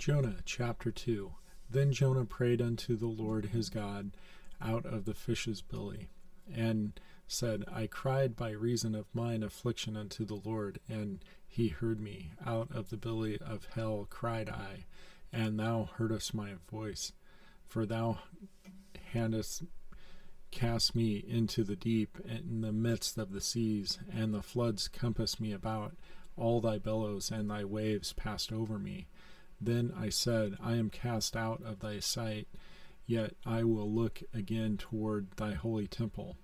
Jonah chapter 2 Then Jonah prayed unto the Lord his God out of the fish's belly, and said, I cried by reason of mine affliction unto the Lord, and he heard me. Out of the belly of hell cried I, and thou heardest my voice. For thou hadst cast me into the deep, in the midst of the seas, and the floods compassed me about. All thy billows and thy waves passed over me. Then I said, I am cast out of thy sight, yet I will look again toward thy holy temple.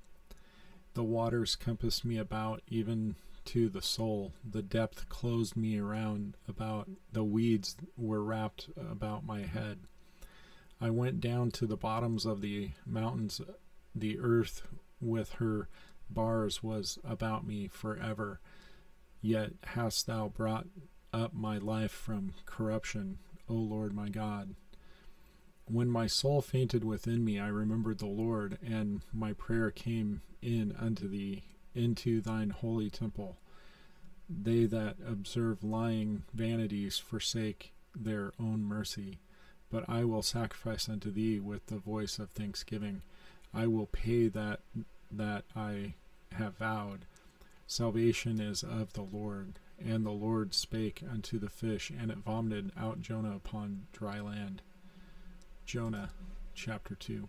The waters compassed me about, even to the soul. The depth closed me around about, the weeds were wrapped about my head. I went down to the bottoms of the mountains. The earth with her bars was about me forever. Yet hast thou brought up my life from corruption, O Lord my God. When my soul fainted within me, I remembered the Lord, and my prayer came in unto thee, into thine holy temple. They that observe lying vanities forsake their own mercy. But I will sacrifice unto thee with the voice of thanksgiving. I will pay that that I have vowed. Salvation is of the Lord. And the Lord spake unto the fish, and it vomited out Jonah upon dry land. Jonah chapter 2.